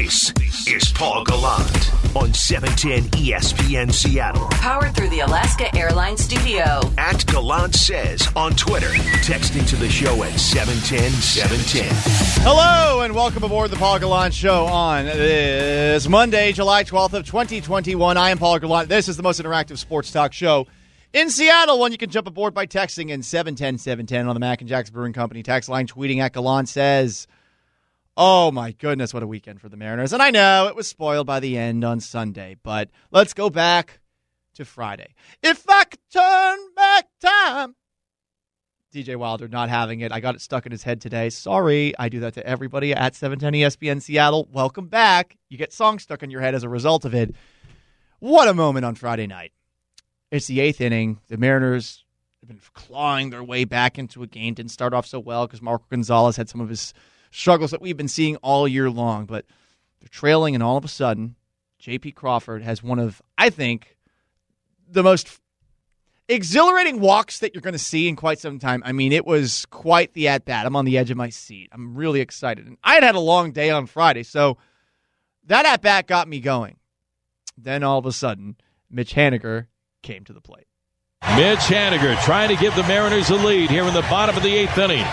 This is Paul Gallant on 710 ESPN Seattle. Powered through the Alaska Airlines studio. At Gallant Says on Twitter. Texting to the show at 710 710. Hello and welcome aboard the Paul Gallant Show on this Monday, July 12th of 2021. I am Paul Gallant. This is the most interactive sports talk show in Seattle. One you can jump aboard by texting in 710 710 on the Mac and Jacks Brewing Company text line. Tweeting at Gallant says, Oh my goodness, what a weekend for the Mariners. And I know it was spoiled by the end on Sunday, but let's go back to Friday. If I could turn back time. DJ Wilder not having it. I got it stuck in his head today. Sorry. I do that to everybody at 710 ESPN Seattle. Welcome back. You get songs stuck in your head as a result of it. What a moment on Friday night. It's the eighth inning. The Mariners have been clawing their way back into a game. Didn't start off so well because Marco Gonzalez had some of his struggles that we've been seeing all year long. But they're trailing, and all of a sudden, J.P. Crawford has one of, I think, the most exhilarating walks that you're going to see in quite some time. I mean, it was quite the at bat. I'm on the edge of my seat. I'm really excited. And I had had a long day on Friday, so that at bat got me going. Then all of a sudden, Mitch Haniger came to the plate. Mitch Haniger trying to give the Mariners a lead here in the bottom of the eighth inning.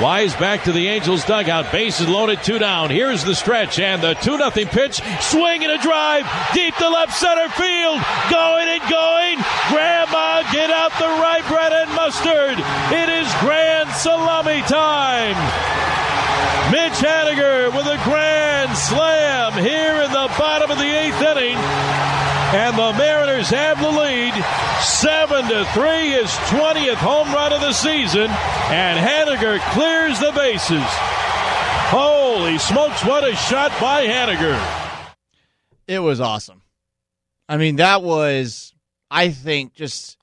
Wise back to the Angels dugout. Bases loaded, two down. Here's the stretch and the 2 0 pitch. Swing and a drive deep to left center field. Going and going. Grandma, get out the rye bread and mustard. It is grand salami time. Mitch Haniger with a grand And the Mariners have the lead. Seven to three, his 20th home run of the season. And Haniger clears the bases. Holy smokes, what a shot by Haniger. It was awesome. I mean, that was, I think, just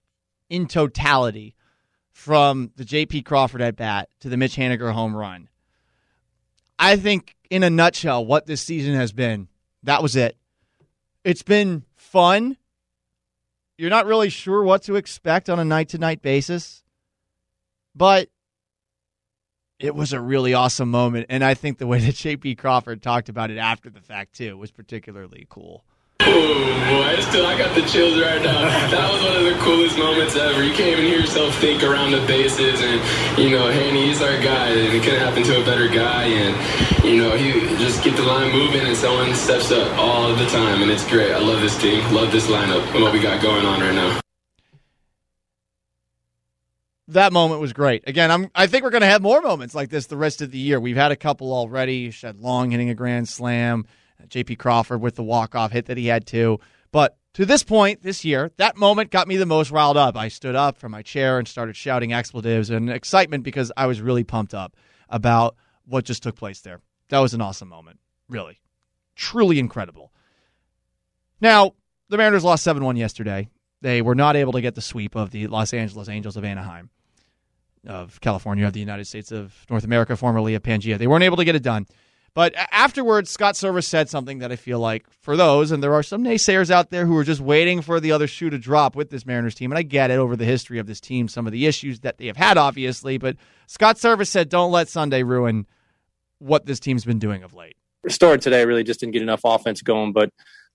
in totality from the J.P. Crawford at bat to the Mitch Haniger home run. I think, in a nutshell, what this season has been, that was it. It's been fun. You're not really sure what to expect on a night to night basis, but it was a really awesome moment. And I think the way that J.P. Crawford talked about it after the fact, too, was particularly cool. Oh boy, I still I got the chills right now. That was one of the coolest moments ever. You can't even hear yourself think around the bases, and you know, Haney, he's our guy, and it couldn't happen to a better guy. And you know, he just get the line moving, and someone steps up all the time, and it's great. I love this team, love this lineup, and what we got going on right now. That moment was great. Again, I'm. I think we're going to have more moments like this the rest of the year. We've had a couple already. Shed Long hitting a grand slam. J.P. Crawford with the walk-off hit that he had too. But to this point this year, that moment got me the most riled up. I stood up from my chair and started shouting expletives and excitement because I was really pumped up about what just took place there. That was an awesome moment. Really. Truly incredible. Now, the Mariners lost 7 1 yesterday. They were not able to get the sweep of the Los Angeles Angels of Anaheim, of California, of the United States of North America, formerly of Pangea. They weren't able to get it done. But afterwards, Scott Servais said something that I feel like for those, and there are some naysayers out there who are just waiting for the other shoe to drop with this Mariners team. And I get it over the history of this team, some of the issues that they have had, obviously. But Scott Servais said, don't let Sunday ruin what this team's been doing of late. Restored today really just didn't get enough offense going, but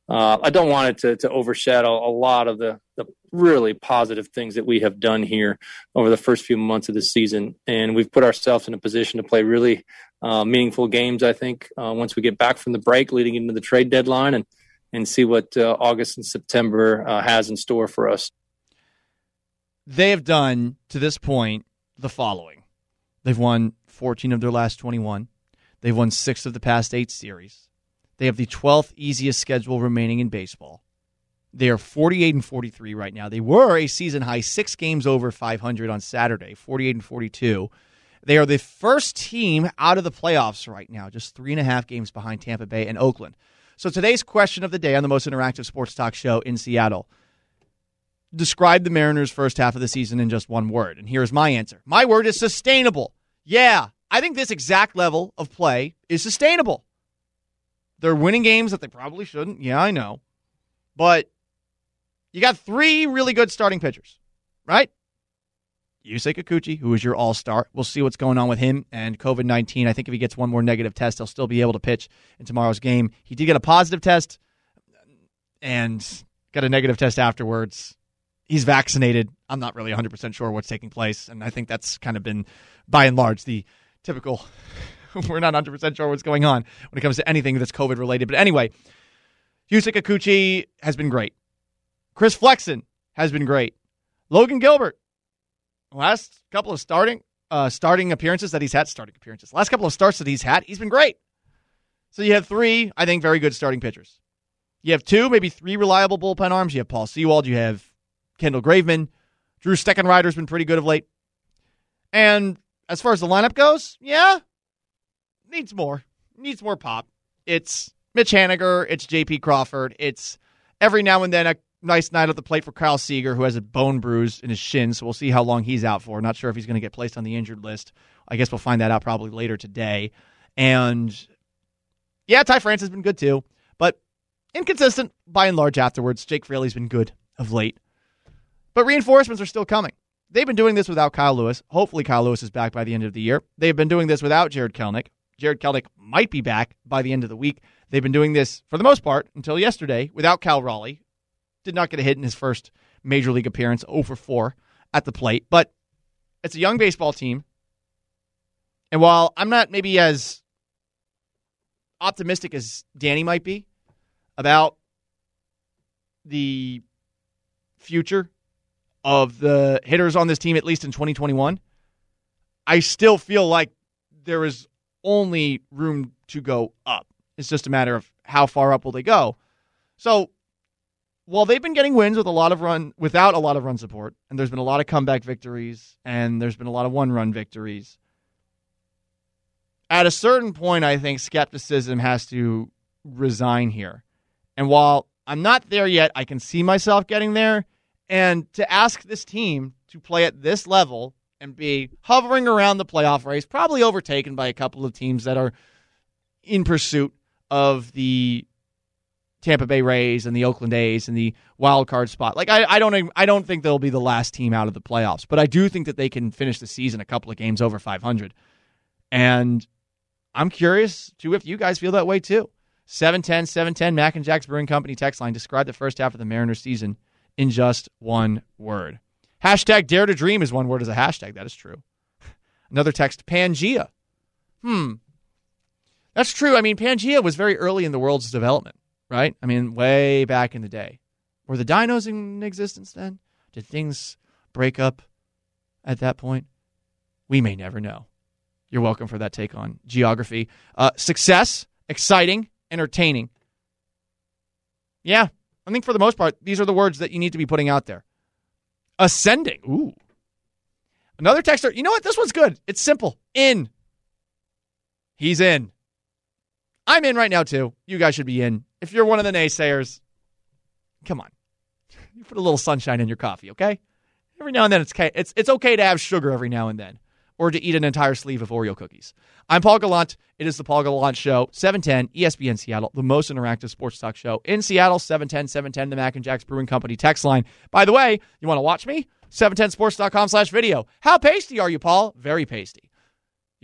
uh, I don't want it to, to overshadow a lot of the, the really positive things that we have done here over the first few months of the season. And we've put ourselves in a position to play really uh, meaningful games, I think, uh, once we get back from the break leading into the trade deadline and, and see what uh, August and September uh, has in store for us. They have done to this point the following they've won 14 of their last 21, they've won six of the past eight series. They have the 12th easiest schedule remaining in baseball. They are 48 and 43 right now. They were a season high six games over 500 on Saturday, 48 and 42. They are the first team out of the playoffs right now, just three and a half games behind Tampa Bay and Oakland. So today's question of the day on the most interactive sports talk show in Seattle describe the Mariners' first half of the season in just one word. And here's my answer my word is sustainable. Yeah, I think this exact level of play is sustainable. They're winning games that they probably shouldn't. Yeah, I know. But you got three really good starting pitchers, right? Yusei Kikuchi, who is your all star. We'll see what's going on with him and COVID 19. I think if he gets one more negative test, he'll still be able to pitch in tomorrow's game. He did get a positive test and got a negative test afterwards. He's vaccinated. I'm not really 100% sure what's taking place. And I think that's kind of been, by and large, the typical. We're not 100% sure what's going on when it comes to anything that's COVID related. But anyway, Yusei Kikuchi has been great. Chris Flexen has been great. Logan Gilbert, last couple of starting uh, starting appearances that he's had, starting appearances, last couple of starts that he's had, he's been great. So you have three, I think, very good starting pitchers. You have two, maybe three reliable bullpen arms. You have Paul Sewald, you have Kendall Graveman, Drew Steckenrider's been pretty good of late. And as far as the lineup goes, yeah, needs more, needs more pop. It's Mitch Haniger, it's J.P. Crawford, it's every now and then a nice night at the plate for Kyle Seager, who has a bone bruise in his shin. So we'll see how long he's out for. Not sure if he's going to get placed on the injured list. I guess we'll find that out probably later today. And yeah, Ty France has been good too, but inconsistent by and large afterwards. Jake Fraley's been good of late. But reinforcements are still coming. They've been doing this without Kyle Lewis. Hopefully, Kyle Lewis is back by the end of the year. They've been doing this without Jared Kelenic. Jared Kelenic might be back by the end of the week. They've been doing this, for the most part, until yesterday, without Cal Raleigh, did not get a hit in his first major league appearance, 0 for 4 at the plate. But it's a young baseball team. And while I'm not maybe as optimistic as Danny might be about the future of the hitters on this team, at least in 2021, I still feel like there is only room to go up. It's just a matter of how far up will they go. So while they've been getting wins with a lot of run without a lot of run support, and there's been a lot of comeback victories, and there's been a lot of one run victories. At a certain point, I think skepticism has to resign here. And while I'm not there yet, I can see myself getting there. And to ask this team to play at this level and be hovering around the playoff race, probably overtaken by a couple of teams that are in pursuit of the Tampa Bay Rays and the Oakland A's and the wild card spot. Like I, I don't I don't think they'll be the last team out of the playoffs, but I do think that they can finish the season a couple of games over 500. And I'm curious too if you guys feel that way too. 710 710 Mac and Jack's Brewing Company text line describe the first half of the Mariners season in just one word. Hashtag dare to dream is one word as a hashtag. That is true. Another text, Pangea. Hmm. That's true. I mean, Pangea was very early in the world's development right? I mean, way back in the day. Were the dinos in existence then? Did things break up at that point? We may never know. You're welcome for that take on geography. Uh, success, exciting, entertaining. Yeah, I think for the most part, these are the words that you need to be putting out there. Ascending. Ooh. Another texter. You know what? This one's good. It's simple. In. He's in. I'm in right now, too. You guys should be in if you're one of the naysayers, come on. You put a little sunshine in your coffee, okay? Every now and then it's okay. It's, it's okay to have sugar every now and then or to eat an entire sleeve of Oreo cookies. I'm Paul Gallant. It is the Paul Gallant Show, 710 ESPN Seattle, the most interactive sports talk show in Seattle, 710 710, the Mac and Jack's Brewing Company text line. By the way, you want to watch me? 710sports.com slash video. How pasty are you, Paul? Very pasty.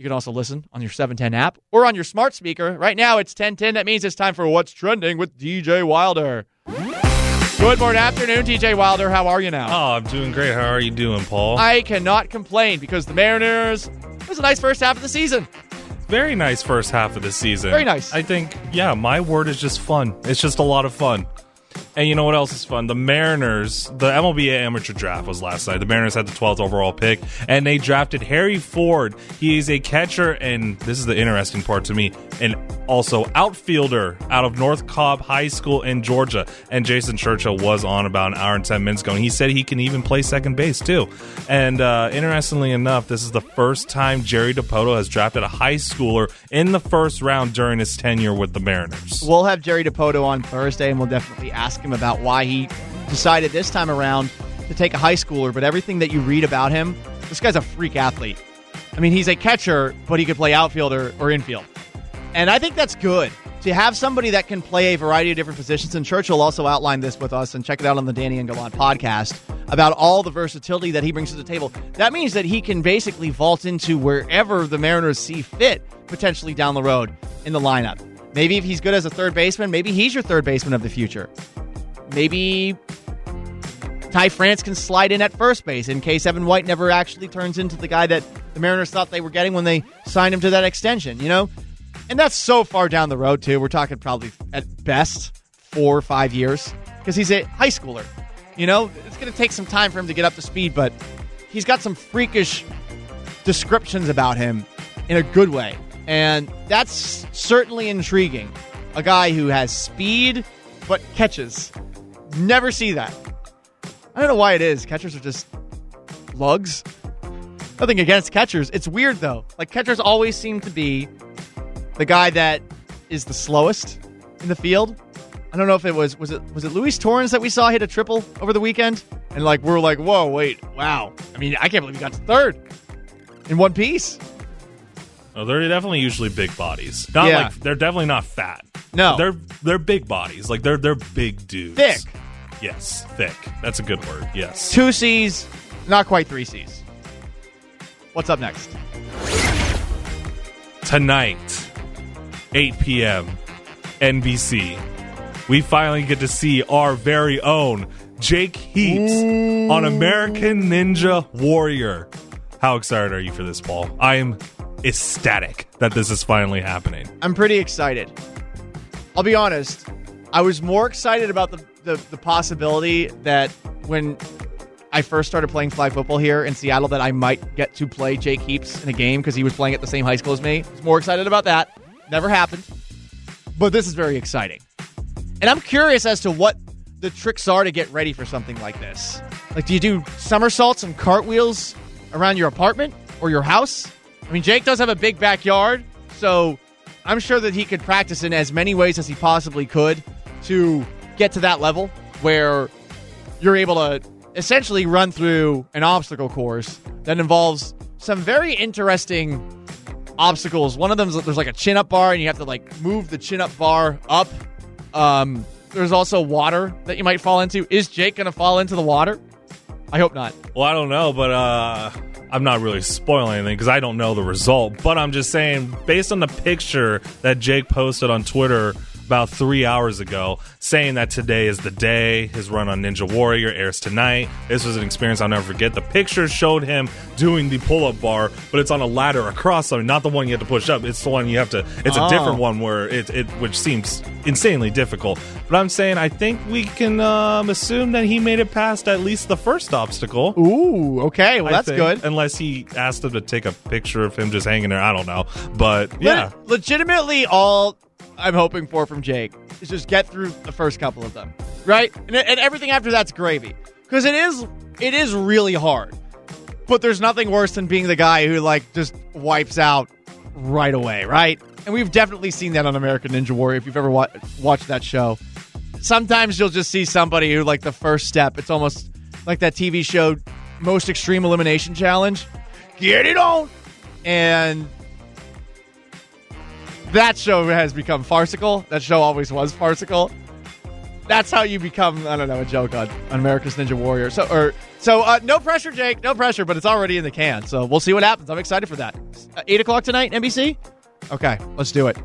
You can also listen on your 710 app or on your smart speaker. Right now it's 1010. That means it's time for What's Trending with DJ Wilder. Good morning, afternoon, DJ Wilder. How are you now? Oh, I'm doing great. How are you doing, Paul? I cannot complain because the Mariners it was a nice first half of the season. Very nice first half of the season. Very nice. I think, yeah, my word is just fun. It's just a lot of fun. And you know what else is fun? The Mariners, the MLB amateur draft was last night. The Mariners had the 12th overall pick, and they drafted Harry Ford. He is a catcher, and this is the interesting part to me, and also outfielder out of North Cobb High School in Georgia. And Jason Churchill was on about an hour and 10 minutes ago, and he said he can even play second base, too. And uh, interestingly enough, this is the first time Jerry Dipoto has drafted a high schooler in the first round during his tenure with the Mariners. We'll have Jerry Dipoto on Thursday, and we'll definitely ask him about why he decided this time around to take a high schooler, but everything that you read about him, this guy's a freak athlete. I mean, he's a catcher, but he could play outfielder or infield. And I think that's good to have somebody that can play a variety of different positions. And Churchill also outlined this with us, and check it out on the Danny and Gallant podcast. about all the versatility that he brings to the table. That means that he can basically vault into wherever the Mariners see fit, potentially down the road in the lineup. Maybe if he's good as a third baseman, maybe he's your third baseman of the future. Maybe Ty France can slide in at first base in case Evan White never actually turns into the guy that the Mariners thought they were getting when they signed him to that extension, you know? And that's so far down the road, too. We're talking probably at best four or five years because he's a high schooler. You know, it's going to take some time for him to get up to speed, but he's got some freakish descriptions about him in a good way. And that's certainly intriguing. A guy who has speed but catches. Never see that. I don't know why it is. Catchers are just lugs. Nothing against catchers. It's weird though. Like catchers always seem to be the guy that is the slowest in the field. I don't know if it was was it was it Luis Torrens that we saw hit a triple over the weekend, and like we're like, whoa, wait, wow. I mean, I can't believe he got to third in one piece. Oh, they're definitely usually big bodies. Not Yeah. like they're definitely not fat. No. they're they're big bodies. Like they're they're big dudes. Thick. Yes, thick. That's a good word. Yes. Two C's, not quite three C's. What's up next? Tonight, 8 p.m. NBC. We finally get to see our very own Jake Heaps on American Ninja Warrior. How excited are you for this, Paul? I am ecstatic that this is finally happening. I'm pretty excited. I'll be honest. I was more excited about the, the, the possibility that when I first started playing flag football here in Seattle, that I might get to play Jake Heaps in a game because he was playing at the same high school as me. I was more excited about that. Never happened. But this is very exciting. And I'm curious as to what the tricks are to get ready for something like this. Like, do you do somersaults and cartwheels around your apartment or your house? I mean, Jake does have a big backyard, so I'm sure that he could practice in as many ways as he possibly could to get to that level where you're able to essentially run through an obstacle course that involves some very interesting obstacles. One of them is there's like a chin up bar, and you have to like move the chin up bar up. Um, there's also water that you might fall into. Is Jake going to fall into the water? I hope not. Well, I don't know, but uh, I'm not really spoiling anything because I don't know the result. But I'm just saying, based on the picture that Jake posted on Twitter about three hours ago, saying that today is the day, his run on Ninja Warrior airs tonight. This was an experience I'll never forget. The picture showed him doing the pull up bar, but it's on a ladder across something, not the one you have to push up. It's the one you have to, it's Oh. a different one where it, it, which seems insanely difficult. But I'm saying, I think we can um, assume that he made it past at least the first obstacle. Ooh, okay. Well, I that's think, good. Unless he asked him to take a picture of him just hanging there. I don't know. But yeah. Le- legitimately, all I'm hoping for from Jake is just get through the first couple of them, right? And, and everything after that's gravy, because it is it is really hard. But there's nothing worse than being the guy who like just wipes out right away, right? And we've definitely seen that on American Ninja Warrior. If you've ever wa- watched that show, sometimes you'll just see somebody who like the first step. It's almost like that TV show, Most Extreme Elimination Challenge. Get it on, and that show has become farcical. That show always was farcical. That's how you become, I don't know, a joke on, on America's Ninja Warrior. So, or so, uh, no pressure, Jake, no pressure, but it's already in the can. So we'll see what happens. I'm excited for that. Uh, Eight o'clock tonight, NBC. Okay, let's do it.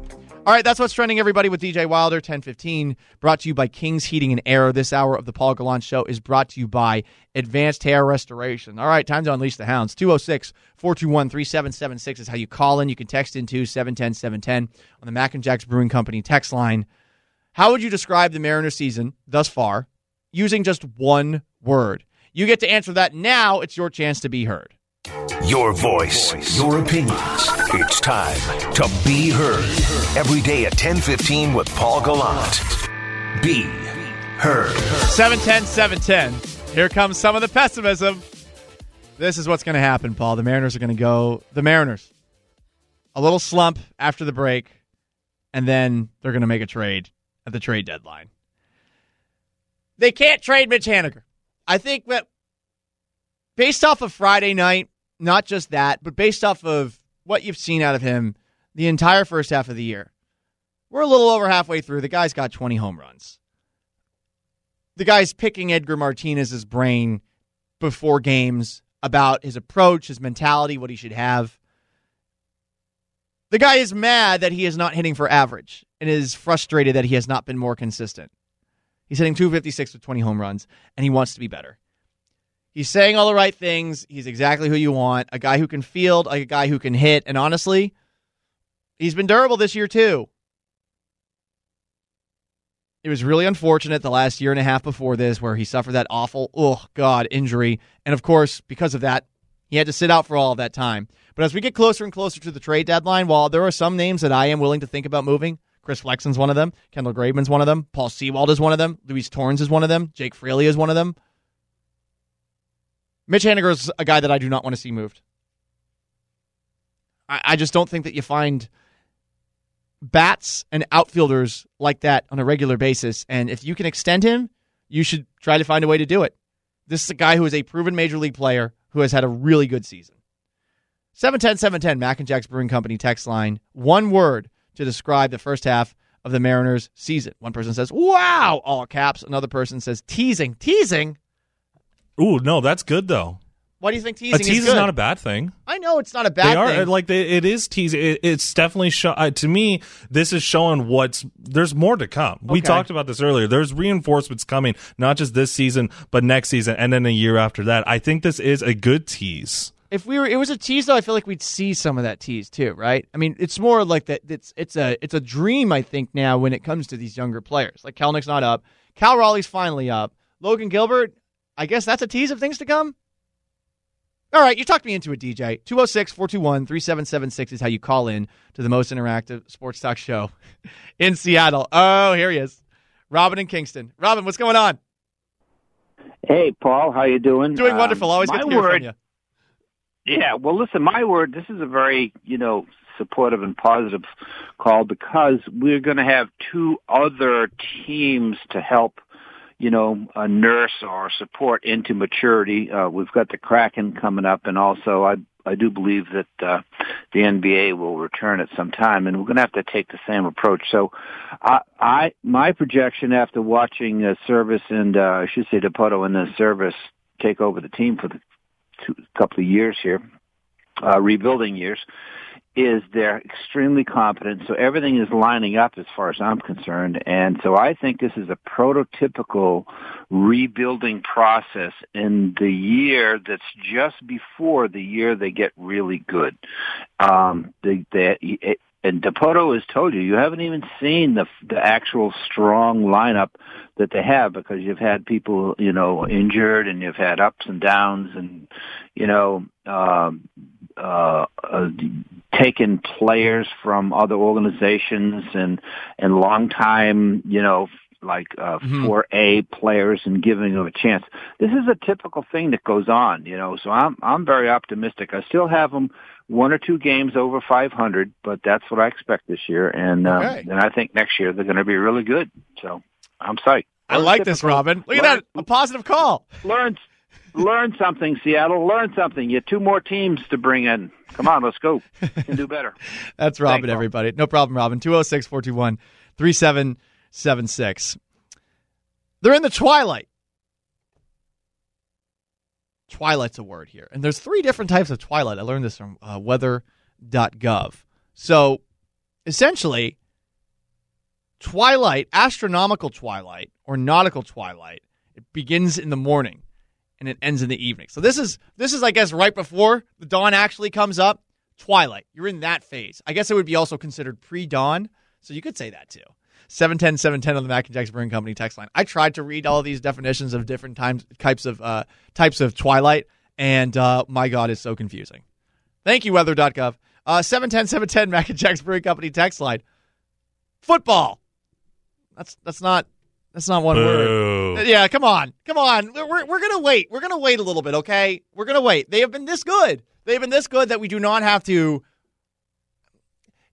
All right, that's what's trending, everybody, with DJ Wilder, 1015, brought to you by King's Heating and Air. This hour of the Paul Gallant Show is brought to you by Advanced Hair Restoration. All right, time to unleash the hounds. 206 421 3776 is how you call in. You can text into 710 710 on the Mac and Jacks Brewing Company text line. How would you describe the Mariners season thus far using just one word? You get to answer that now. It's your chance to be heard. Your voice, your opinions. It's time to be heard. Every day at 1015 with Paul Gallant. Be heard. 710 710. Here comes some of the pessimism. This is what's going to happen, Paul. The Mariners are going to go. The Mariners. A little slump after the break, and then they're going to make a trade at the trade deadline. They can't trade Mitch Haniger. I think that based off of Friday night, not just that, but based off of what you've seen out of him the entire first half of the year, we're a little over halfway through. The guy's got 20 home runs the guy's picking Edgar Martinez's brain before games about his approach, his mentality, what he should have. The guy is mad that he is not hitting for average and is frustrated that he has not been more consistent. He's hitting 256 with 20 home runs, and he wants to be better. He's saying all the right things. He's exactly who you want a guy who can field, a guy who can hit. And honestly, he's been durable this year, too. It was really unfortunate the last year and a half before this where he suffered that awful, oh, God, injury. And of course, because of that, he had to sit out for all of that time. But as we get closer and closer to the trade deadline, while there are some names that I am willing to think about moving, Chris Flexen's one of them, Kendall Graveman's one of them, Paul Sewald is one of them, Luis Torrens is one of them, Jake Fraley is one of them. Mitch Haniger is a guy that I do not want to see moved. I, I just don't think that you find bats and outfielders like that on a regular basis. And if you can extend him, you should try to find a way to do it. This is a guy who is a proven major league player who has had a really good season. 710 710, Mac and Jack's Brewing Company text line. One word to describe the first half of the Mariners season. One person says, wow, all caps. Another person says, teasing. Teasing? Ooh, no, that's good though. Why do you think teasing? A tease is is, not a bad thing. I know it's not a bad they are thing. like they, it is teasing. It, it's definitely show, uh, to me. This is showing what's there's more to come. We Okay. talked about this earlier. There's reinforcements coming, not just this season, but next season, and then a year after that. I think this is a good tease. if we were it was a tease though, I feel like we'd see some of that tease too, right? I mean, it's more like that it's it's a it's a dream I think now when it comes to these younger players. Like Kelenic's not up. Cal Raleigh's finally up. Logan Gilbert, I guess that's a tease of things to come. All right, you talked me into it, DJ. 206 421 3776 is how you call in to the most interactive sports talk show in Seattle. Oh, here he is. Robin in Kingston. Robin, what's going on? Hey, Paul, how you doing? Doing Um, wonderful. Always good to hear word, from you. Yeah, well, listen, my word. This is a very, you know, supportive and positive call because we're going to have two other teams to help, you know, uh, nurse or support into maturity. Uh, we've got the Kraken coming up, and also I I do believe that uh, the NBA will return at some time, and we're going to have to take the same approach. So, I, I my projection after watching uh, Servais and uh, I should say Dipoto and the Servais take over the team for the two, couple of years here, uh, rebuilding years, is they're extremely competent. So everything is lining up as far as I'm concerned. And so I think this is a prototypical rebuilding process in the year that's just before the year they get really good. Um, they, they, and Dipoto has told you, you haven't even seen the the actual strong lineup that they have because you've had people, you know, injured and you've had ups and downs and, you know, um, uh, uh, taken players from other organizations and, and long time, you know, like, uh, Mhm. 4A players and giving them a chance. This is a typical thing that goes on, you know, so I'm, I'm very optimistic. I still have them one or two games over 500, but that's what I expect this year. And, um, Okay. and I think next year they're going to be really good. So I'm psyched. I like this, Robin. Look at that. A positive call. Learn, learn something, Seattle. Learn something. You have two more teams to bring in. Come on, let's go. You can do better. That's Robin, Thanks, everybody. No problem, Robin. 206 421 3776. They're in the twilight. Twilight's a word here. And there's three different types of twilight. I learned this from uh, weather.gov. So essentially, twilight, astronomical twilight, or nautical twilight, it begins in the morning and it ends in the evening. So this is this is I guess right before the dawn actually comes up. Twilight. You're in that phase. I guess it would be also considered pre-dawn, so you could say that too. 710 710 on the Mac and Jack's Brewing Company text line. I tried to read all these definitions of different times types of uh, types of twilight, and uh, my God, it's so confusing. Thank you, weather.gov. Uh, 710 710 Mac and Jack's Brewing Company text line. Football. That's that's not that's not one word. Yeah, come on, come on. We're, we're, we're gonna wait. We're gonna wait a little bit, okay? We're gonna wait. They have been this good. They have been this good that we do not have to.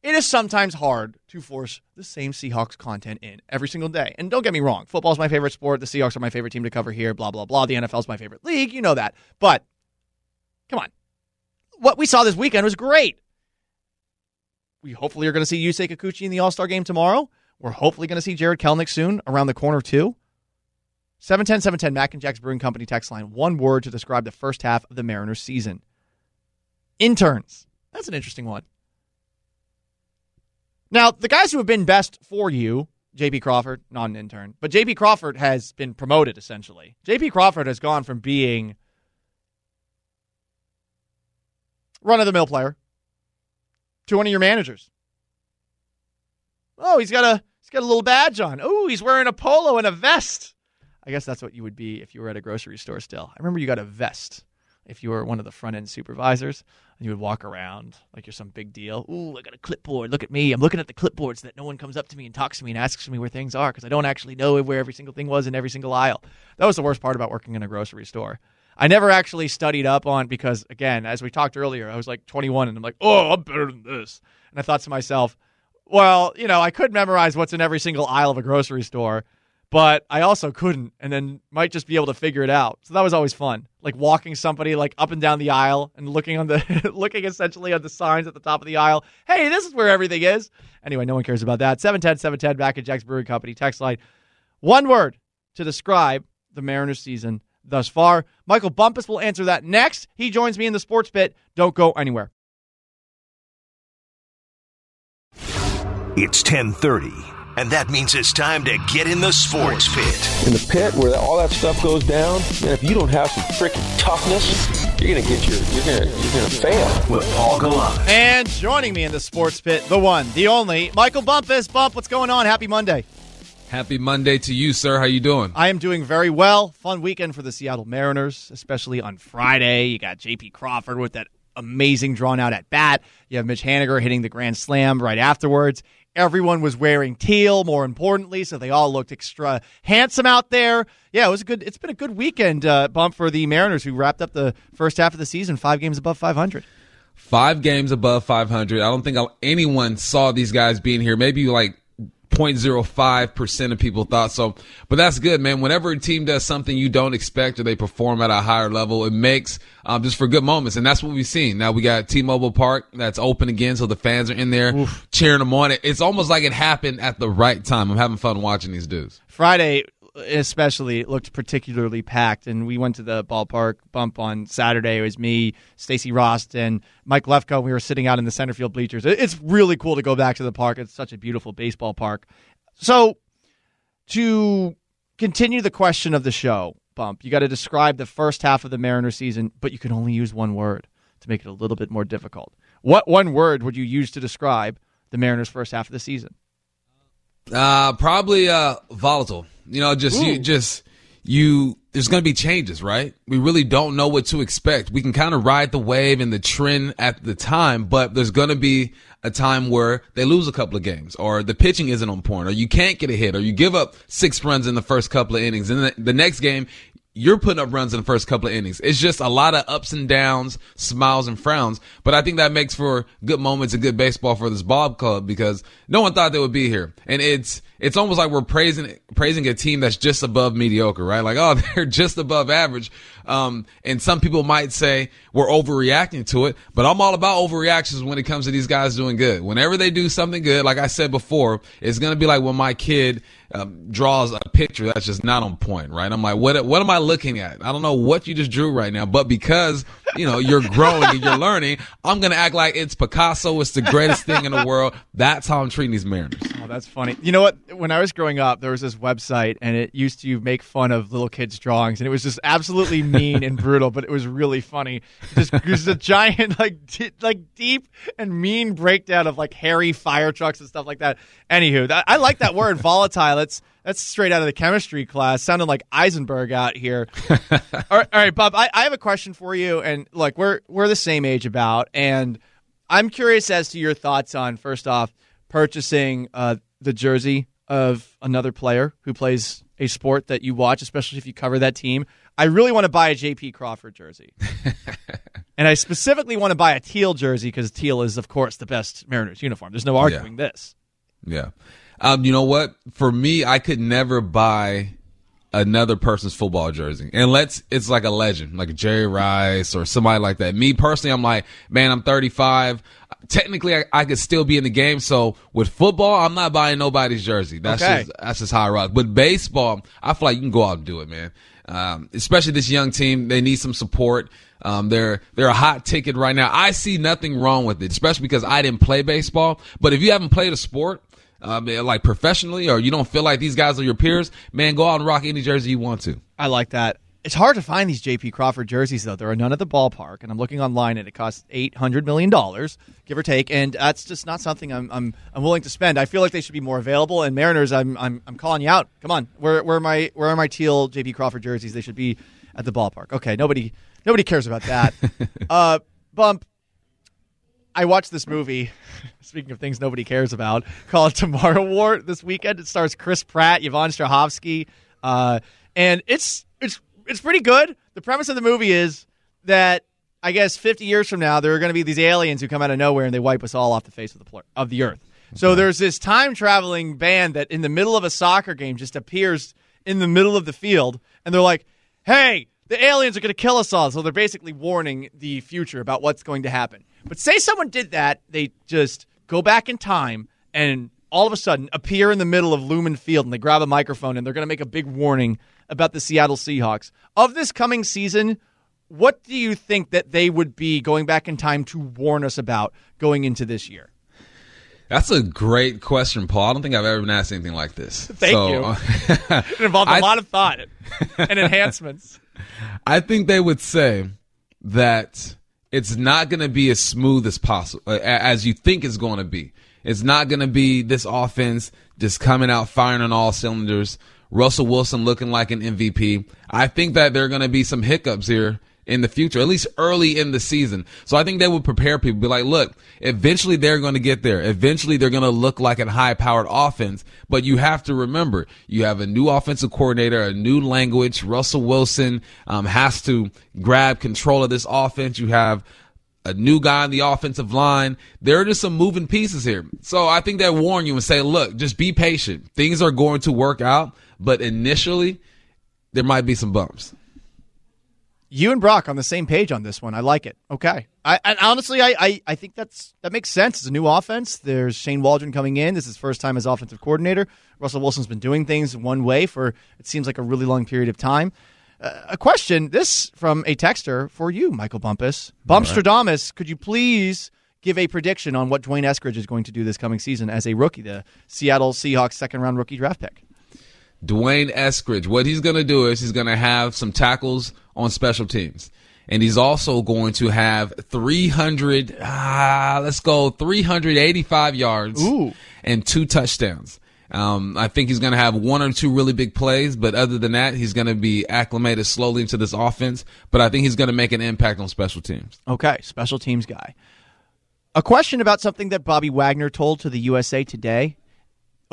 It is sometimes hard to force the same Seahawks content in every single day. And don't get me wrong, football is my favorite sport. The Seahawks are my favorite team to cover here. Blah blah blah. The NFL is my favorite league. You know that. But come on, what we saw this weekend was great. We hopefully are going to see Yusei Kikuchi in the All Star game tomorrow. We're hopefully going to see Jared Kelenic soon around the corner too. 710 710 Mac and Jack's Brewing Company text line. One word to describe the first half of the Mariners season. Interns. That's an interesting one. Now, the guys who have been best for you, JP Crawford, not an intern, but JP Crawford has been promoted essentially. JP Crawford has gone from being run of the mill player to one of your managers. Oh, he's got a got a little badge on. Oh, he's wearing a polo and a vest. I guess that's what you would be if you were at a grocery store still. I remember you got a vest if you were one of the front end supervisors and you would walk around like you're some big deal. Ooh, I got a clipboard. Look at me. I'm looking at the clipboard so that no one comes up to me and talks to me and asks me where things are because I don't actually know where every single thing was in every single aisle. That was the worst part about working in a grocery store. I never actually studied up on because again, as we talked earlier, I was like 21 and I'm like, "Oh, I'm better than this." And I thought to myself, well, you know, I could memorize what's in every single aisle of a grocery store, but I also couldn't and then might just be able to figure it out. So that was always fun. Like walking somebody like up and down the aisle and looking on the looking essentially at the signs at the top of the aisle. Hey, this is where everything is. Anyway, no one cares about that. 710 710 Mac and Jack's Brewing Company text line. One word to describe the Mariners season thus far. Michael Bumpus will answer that next. He joins me in the sports pit. Don't go anywhere. It's 1030, and that means it's time to get in the sports pit. in the pit where all that stuff goes down, and if you don't have some freaking toughness, you're gonna get your you're gonna you're gonna fail. With Paul Gallant. And joining me in the sports pit, the one, the only, Michael Bumpus. Bump, what's going on? Happy Monday. Happy Monday to you, sir. How you doing? I am doing very well. Fun weekend for the Seattle Mariners, especially on Friday. You got J.P. Crawford with that amazing drawn out at bat. You have Mitch Haniger hitting the grand slam right afterwards. Everyone was wearing teal, more importantly, so they all looked extra handsome out there. Yeah, it was a good. It's been a good weekend uh, bump for the Mariners, who wrapped up the first half of the season five games above 500. Five games above 500. I don't think anyone saw these guys being here. Maybe like 0.05% of people thought so. But that's good, man. Whenever a team does something you don't expect or they perform at a higher level, it makes um, just for good moments. And that's what we've seen. Now we got T-Mobile Park that's open again. So the fans are in there cheering them on. It's almost like it happened at the right time. I'm having fun watching these dudes. Friday, especially, looked particularly packed, and we went to the ballpark bump on Saturday. It was me, Stacy Rost, and Mike Lefko. We were sitting out in the center field bleachers. It's really cool to go back to the park. It's such a beautiful baseball park. So, to continue the question of the show, Bump, you got to describe the first half of the Mariner season, but you can only use one word to make it a little bit more difficult. What one word would you use to describe the Mariners' first half of the season? Uh, probably uh volatile. You know, just you just you there's going to be changes, right? We really don't know what to expect. We can kind of ride the wave and the trend at the time, but there's going to be a time where they lose a couple of games or the pitching isn't on point or you can't get a hit or you give up six runs in the first couple of innings and the, the next game you're putting up runs in the first couple of innings. It's just a lot of ups and downs, smiles and frowns. But I think that makes for good moments and good baseball for this Bob Club because no one thought they would be here. And it's, it's almost like we're praising, praising a team that's just above mediocre, right? Like, oh, they're just above average. Um, and some people might say we're overreacting to it, but I'm all about overreactions when it comes to these guys doing good. Whenever they do something good, like I said before, it's going to be like when my kid um, draws a picture that's just not on point, right? I'm like, what, what am I looking at? I don't know what you just drew right now, but because, you know, you're growing and you're learning, I'm going to act like it's Picasso. It's the greatest thing in the world. That's how I'm treating these Mariners. Oh, that's funny. You know what? When I was growing up, there was this website, and it used to make fun of little kids' drawings, and it was just absolutely mean and brutal, but it was really funny. Just it was a giant, like, d- like deep and mean breakdown of like hairy fire trucks and stuff like that. Anywho, I like that word, volatile. That's that's straight out of the chemistry class. Sounded like Heisenberg out here. all, right, all right, Bob. I, I have a question for you, and look, we're we're the same age about, and I'm curious as to your thoughts on first off purchasing uh, the jersey of another player who plays a sport that you watch, especially if you cover that team. I really want to buy a JP Crawford jersey. and I specifically want to buy a teal jersey because teal is, of course, the best Mariners uniform. There's no arguing this. Yeah. Um, you know what? For me, I could never buy another person's football jersey. And let's, it's like a legend, like Jerry Rice or somebody like that. Me personally, I'm like, man, I'm 35. Technically, I, I could still be in the game. So with football, I'm not buying nobody's jersey. That's Okay. just, that's just how I rock. But baseball, I feel like you can go out and do it, man. Um, especially this young team, they need some support. Um, they're they're a hot ticket right now. I see nothing wrong with it, especially because I didn't play baseball. But if you haven't played a sport, like professionally, or you don't feel like these guys are your peers, man, go out and rock any jersey you want to. I like that. It's hard to find these JP Crawford jerseys, though. There are none at the ballpark, and I'm looking online, and it costs eight hundred million dollars, give or take, and that's just not something I'm, I'm I'm willing to spend. I feel like they should be more available. And Mariners, I'm I'm, I'm calling you out. Come on, where where are my where are my teal JP Crawford jerseys? They should be at the ballpark. Okay, nobody nobody cares about that. uh, bump. I watched this movie. Speaking of things nobody cares about, called Tomorrow War this weekend. It stars Chris Pratt, Yvonne Strahovski, uh, and it's it's it's pretty good. The premise of the movie is that I guess 50 years from now there are going to be these aliens who come out of nowhere and they wipe us all off the face of the pl- of the earth. So there's this time traveling band that in the middle of a soccer game just appears in the middle of the field, and they're like, "Hey, the aliens are going to kill us all." So they're basically warning the future about what's going to happen. But say someone did that, they just go back in time and all of a sudden appear in the middle of Lumen Field and they grab a microphone and they're going to make a big warning about the Seattle Seahawks. Of this coming season, what do you think that they would be going back in time to warn us about going into this year? That's a great question, Paul. I don't think I've ever been asked anything like this. Thank you. It involved a I- lot of thought and enhancements. I think they would say that it's not going to be as smooth as possible as you think it's going to be. It's not going to be this offense just coming out firing on all cylinders. Russell Wilson looking like an MVP. I think that there are going to be some hiccups here in the future, at least early in the season. So I think they would prepare people, be like, look, eventually they're going to get there. Eventually they're going to look like a high powered offense, but you have to remember you have a new offensive coordinator, a new language. Russell Wilson, um, has to grab control of this offense. You have a new guy on the offensive line. There are just some moving pieces here. So I think they warn you and say, look, just be patient. Things are going to work out, but initially there might be some bumps. You and Brock on the same page on this one. I like it. Okay. I, and honestly, I, I, I think that's that makes sense. It's a new offense. There's Shane Waldron coming in. This is his first time as offensive coordinator. Russell Wilson's been doing things one way for it seems like a really long period of time. Uh, a question. This from a texter for you, Michael Bumpus. Bumpstradamus, could you please give a prediction on what Dwayne Eskridge is going to do this coming season as a rookie, the Seattle Seahawks second round rookie draft pick? Dwayne Eskridge, what he's going to do is he's going to have some tackles on special teams. And he's also going to have 300, ah, let's go 385 yards Ooh. and two touchdowns. Um, I think he's going to have one or two really big plays, but other than that, he's going to be acclimated slowly into this offense. But I think he's going to make an impact on special teams. Okay, special teams guy. A question about something that Bobby Wagner told to the USA Today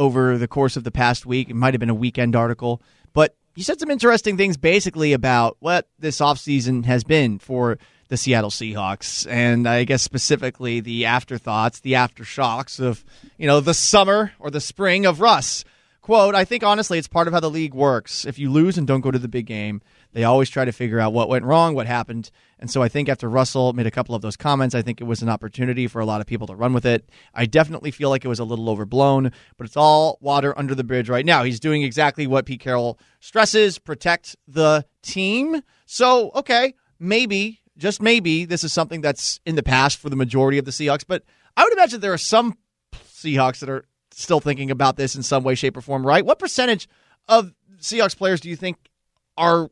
over the course of the past week. It might have been a weekend article, but he said some interesting things basically about what this offseason has been for the Seattle Seahawks and I guess specifically the afterthoughts, the aftershocks of, you know, the summer or the spring of Russ. Quote, I think honestly it's part of how the league works. If you lose and don't go to the big game, they always try to figure out what went wrong, what happened. And so I think after Russell made a couple of those comments, I think it was an opportunity for a lot of people to run with it. I definitely feel like it was a little overblown, but it's all water under the bridge right now. He's doing exactly what Pete Carroll stresses protect the team. So, okay, maybe, just maybe, this is something that's in the past for the majority of the Seahawks, but I would imagine there are some Seahawks that are still thinking about this in some way, shape, or form, right? What percentage of Seahawks players do you think are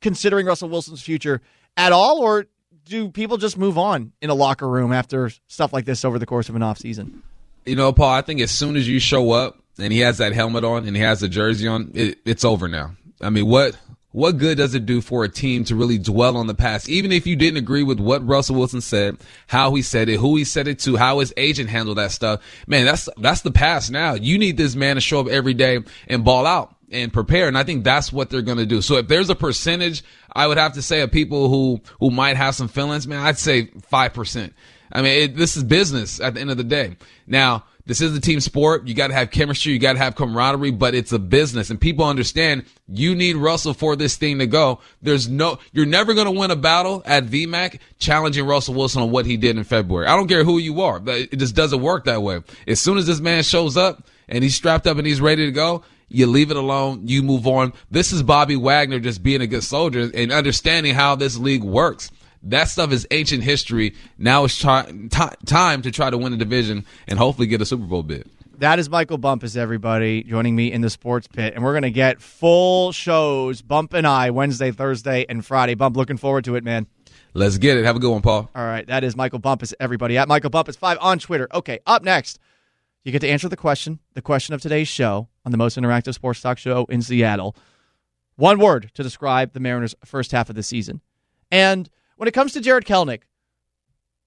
considering Russell Wilson's future at all, or do people just move on in a locker room after stuff like this over the course of an offseason? You know, Paul, I think as soon as you show up and he has that helmet on and he has the jersey on, it, it's over now. I mean, what what good does it do for a team to really dwell on the past? Even if you didn't agree with what Russell Wilson said, how he said it, who he said it to, how his agent handled that stuff, man, that's that's the past now. You need this man to show up every day and ball out and prepare. And I think that's what they're going to do. So if there's a percentage, I would have to say of people who who might have some feelings, man, I'd say five percent. I mean, it, this is business at the end of the day. Now, This is a team sport. You got to have chemistry. You got to have camaraderie, but it's a business and people understand you need Russell for this thing to go. There's no, you're never going to win a battle at VMAC challenging Russell Wilson on what he did in February. I don't care who you are, but it just doesn't work that way. As soon as this man shows up and he's strapped up and he's ready to go, you leave it alone. You move on. This is Bobby Wagner just being a good soldier and understanding how this league works. That stuff is ancient history. Now it's try, t- time to try to win a division and hopefully get a Super Bowl bid. That is Michael Bumpus, everybody, joining me in the sports pit. And we're going to get full shows, Bump and I, Wednesday, Thursday, and Friday. Bump, looking forward to it, man. Let's get it. Have a good one, Paul. All right. That is Michael Bumpus, everybody, at Michael Bumpus5 on Twitter. Okay. Up next, you get to answer the question, the question of today's show on the most interactive sports talk show in Seattle. One word to describe the Mariners' first half of the season. And when it comes to Jared Kelenic,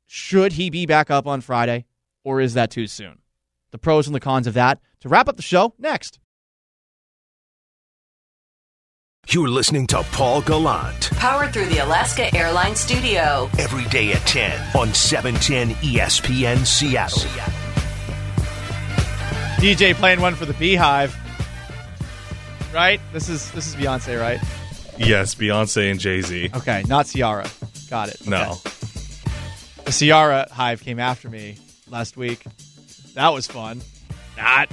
should he be back up on Friday, or is that too soon? The pros and the cons of that. To wrap up the show, next. You're listening to Paul Gallant Powered through the Alaska Airlines Studio. every day at 10 on E 710 ESPN Seattle. DJ playing one for the BeyHive. Right? This is this is Beyonce, right? Yes, Beyonce and Jay Z. Okay, not Ciara. Got it. No. Okay. The Ciara Hive came after me last week. That was fun. Not.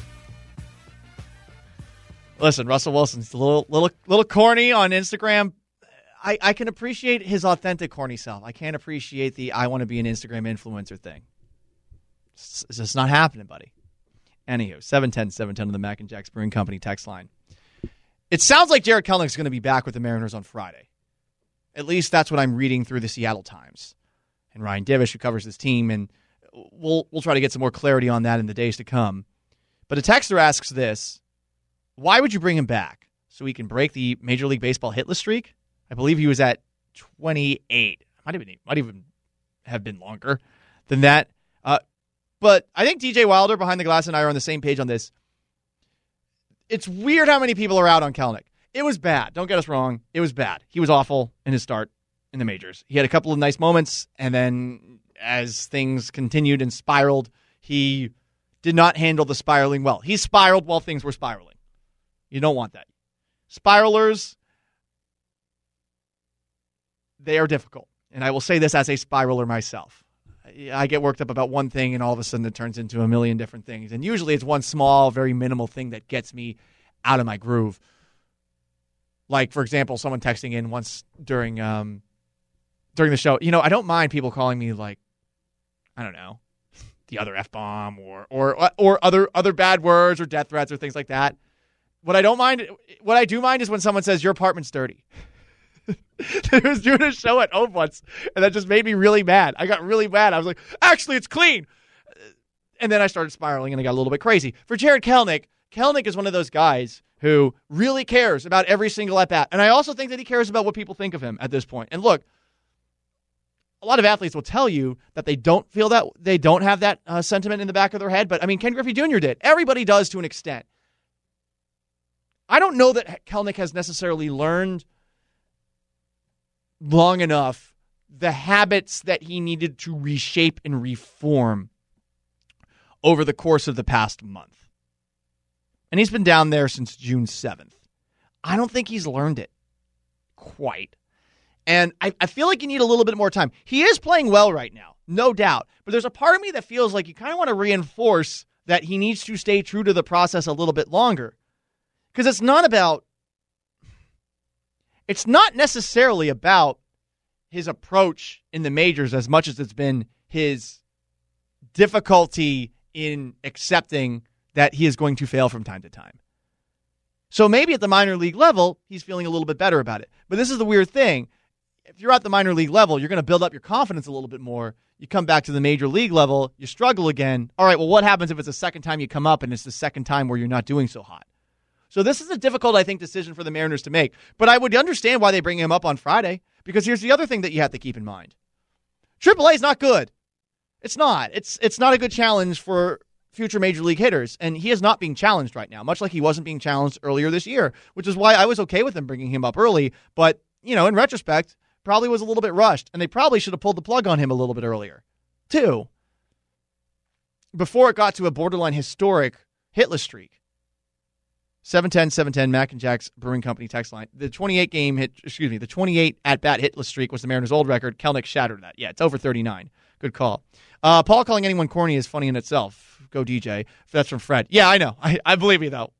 Listen, Russell Wilson's a little little little corny on Instagram. I, I can appreciate his authentic corny self. I can't appreciate the I want to be an Instagram influencer thing. It's, it's just not happening, buddy. Anywho, 710 710 of the Mac and Jack's Brewing Company text line. It sounds like Jared Kelenic's going to be back with the Mariners on Friday. At least that's what I'm reading through the Seattle Times. And Ryan Divish, who covers this team, and we'll we'll try to get some more clarity on that in the days to come. But a texter asks this: Why would you bring him back so he can break the Major League Baseball hitless streak? I believe he was at 28. Might been might even have been longer than that. Uh, but I think DJ Wilder behind the glass and I are on the same page on this. It's weird how many people are out on Kelenic. It was bad. Don't get us wrong. It was bad. He was awful in his start in the majors. He had a couple of nice moments, and then as things continued and spiraled, he did not handle the spiraling well. He spiraled while things were spiraling. You don't want that. Spiralers, they are difficult. And I will say this as a spiraler myself. I get worked up about one thing, and all of a sudden it turns into a million different things. And usually it's one small, very minimal thing that gets me out of my groove. Like, for example, someone texting in once during um, during the show. You know, I don't mind people calling me like, I don't know, the other f bomb or or or other other bad words or death threats or things like that. What I don't mind, what I do mind, is when someone says your apartment's dirty. I was doing a show at home once, and that just made me really mad. I got really mad. I was like, actually, it's clean. And then I started spiraling, and I got a little bit crazy. For Jared Kelenic, Kelenic is one of those guys who really cares about every single at bat, and I also think that he cares about what people think of him at this point. And look, a lot of athletes will tell you that they don't feel that they don't have that uh, sentiment in the back of their head. But I mean, Ken Griffey Jr. did. Everybody does to an extent. I don't know that Kelenic has necessarily learned long enough the habits that he needed to reshape and reform over the course of the past month. And he's been down there since June 7th. I don't think he's learned it quite. And I, I feel like you need a little bit more time. He is playing well right now, no doubt. But there's a part of me that feels like you kind of want to reinforce that he needs to stay true to the process a little bit longer. Because it's not about it's not necessarily about his approach in the majors as much as it's been his difficulty in accepting that he is going to fail from time to time. So maybe at the minor league level, he's feeling a little bit better about it. But this is the weird thing. If you're at the minor league level, you're going to build up your confidence a little bit more. You come back to the major league level, you struggle again. All right, well, what happens if it's the second time you come up and it's the second time where you're not doing so hot? So this is a difficult, I think, decision for the Mariners to make. But I would understand why they bring him up on Friday because here's the other thing that you have to keep in mind: AAA is not good. It's not. It's it's not a good challenge for future major league hitters, and he is not being challenged right now, much like he wasn't being challenged earlier this year, which is why I was okay with them bringing him up early. But you know, in retrospect, probably was a little bit rushed, and they probably should have pulled the plug on him a little bit earlier, too. before it got to a borderline historic hitless streak. 710 710 Mac and Jack's Brewing Company text line. The 28 game hit, excuse me, the 28 at bat hitless streak was the Mariners' old record. Kelenic shattered that. Yeah, it's over 39. Good call. Uh, Paul calling anyone corny is funny in itself. Go DJ. That's from Fred. Yeah, I know. I, I believe you though.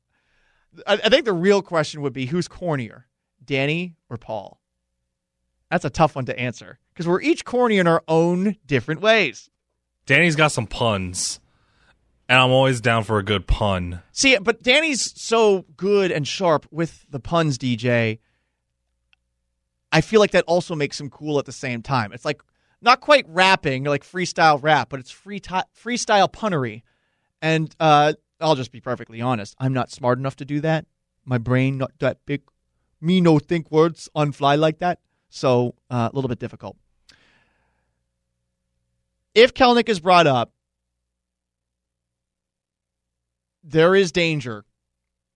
I, I think the real question would be who's cornier, Danny or Paul? That's a tough one to answer because we're each corny in our own different ways. Danny's got some puns, and I'm always down for a good pun. See, but Danny's so good and sharp with the puns, DJ. I feel like that also makes him cool at the same time. It's like not quite rapping, like freestyle rap, but it's free t- freestyle punnery. And uh, I'll just be perfectly honest. I'm not smart enough to do that. My brain not that big. Me no think words on fly like that. So uh, a little bit difficult. If Kelenic is brought up, there is danger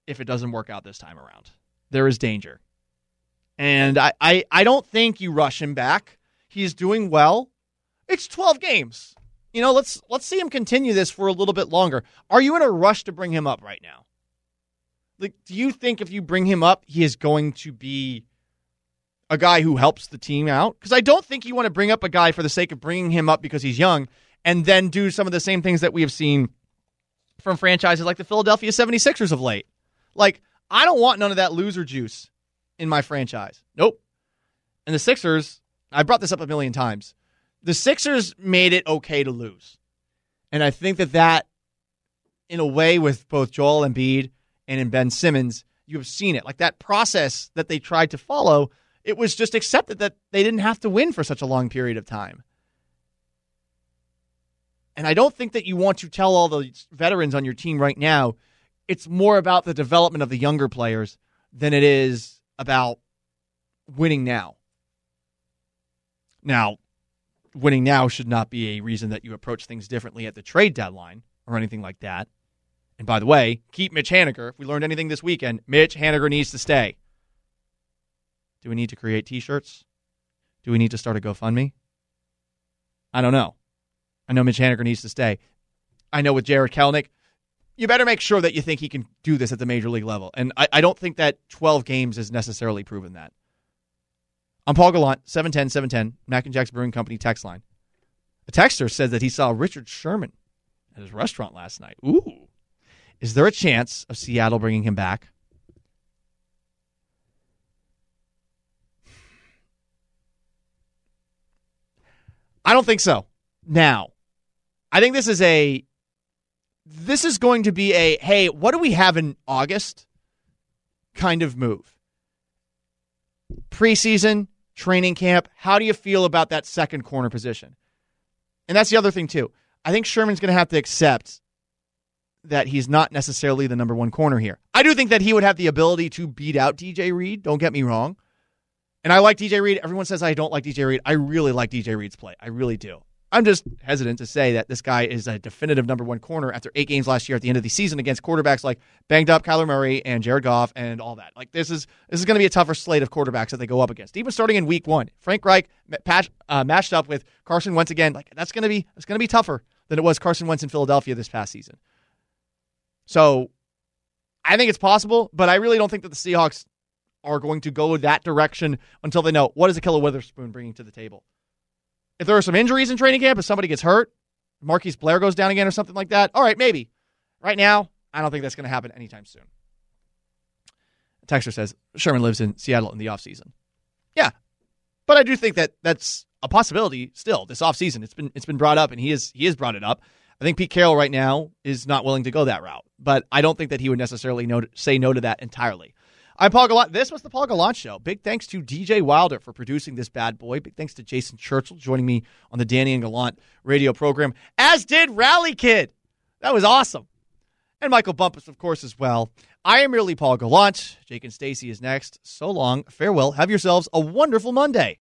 if it doesn't work out this time around. There is danger. And I, I, I don't think you rush him back. He's doing well. It's 12 games. You know, let's let's see him continue this for a little bit longer. Are you in a rush to bring him up right now? Like, do you think if you bring him up, he is going to be a guy who helps the team out? Because I don't think you want to bring up a guy for the sake of bringing him up because he's young and then do some of the same things that we have seen from franchises like the Philadelphia 76ers of late. Like, I don't want none of that loser juice in my franchise. Nope. And the Sixers, I brought this up a million times. The Sixers made it okay to lose. And I think that that, in a way, with both Joel Embiid and in Ben Simmons, you have seen it. Like that process that they tried to follow, it was just accepted that they didn't have to win for such a long period of time. And I don't think that you want to tell all the veterans on your team right now, it's more about the development of the younger players than it is about winning now. Now, winning now should not be a reason that you approach things differently at the trade deadline or anything like that. And by the way, keep Mitch Haniger. If we learned anything this weekend, Mitch Haniger needs to stay. Do we need to create t shirts? Do we need to start a GoFundMe? I don't know. I know Mitch Haniger needs to stay. I know with Jared Kelenic, you better make sure that you think he can do this at the major league level. And I, I don't think that 12 games has necessarily proven that. I'm Paul Gallant, 710 710, Mac and Jack's Brewing Company text line. A texter said that he saw Richard Sherman at his restaurant last night. Ooh. Is there a chance of Seattle bringing him back? I don't think so. Now, I think this is a this is going to be a hey, what do we have in August kind of move. Preseason, training camp, how do you feel about that second corner position? And that's the other thing too. I think Sherman's going to have to accept that he's not necessarily the number one corner here. I do think that he would have the ability to beat out DJ Reed, don't get me wrong. And I like DJ Reed. Everyone says I don't like DJ Reed. I really like DJ Reed's play. I really do. I'm just hesitant to say that this guy is a definitive number one corner after eight games last year at the end of the season against quarterbacks like banged up Kyler Murray and Jared Goff and all that. Like this is this is going to be a tougher slate of quarterbacks that they go up against. Even starting in week one, Frank Reich patch, uh, matched up with Carson Wentz again. Like that's going to be it's going to be tougher than it was Carson Wentz in Philadelphia this past season. So I think it's possible, but I really don't think that the Seahawks are going to go that direction until they know what is Ahkello Witherspoon bringing to the table. If there are some injuries in training camp, if somebody gets hurt, Marquise Blair goes down again or something like that, all right, maybe. Right now, I don't think that's going to happen anytime soon. Texter says Sherman lives in Seattle in the offseason. Yeah. But I do think that that's a possibility still this offseason. It's been it's been brought up and he is he has brought it up. I think Pete Carroll right now is not willing to go that route, but I don't think that he would necessarily no, say no to that entirely. I'm Paul Gallant. This was the Paul Gallant Show. Big thanks to DJ Wilder for producing this bad boy. Big thanks to Jason Churchill joining me on the Danny and Gallant radio program, as did Rally Kid. That was awesome. And Michael Bumpus, of course, as well. I am merely Paul Gallant. Jake and Stacy is next. So long. Farewell. Have yourselves a wonderful Monday.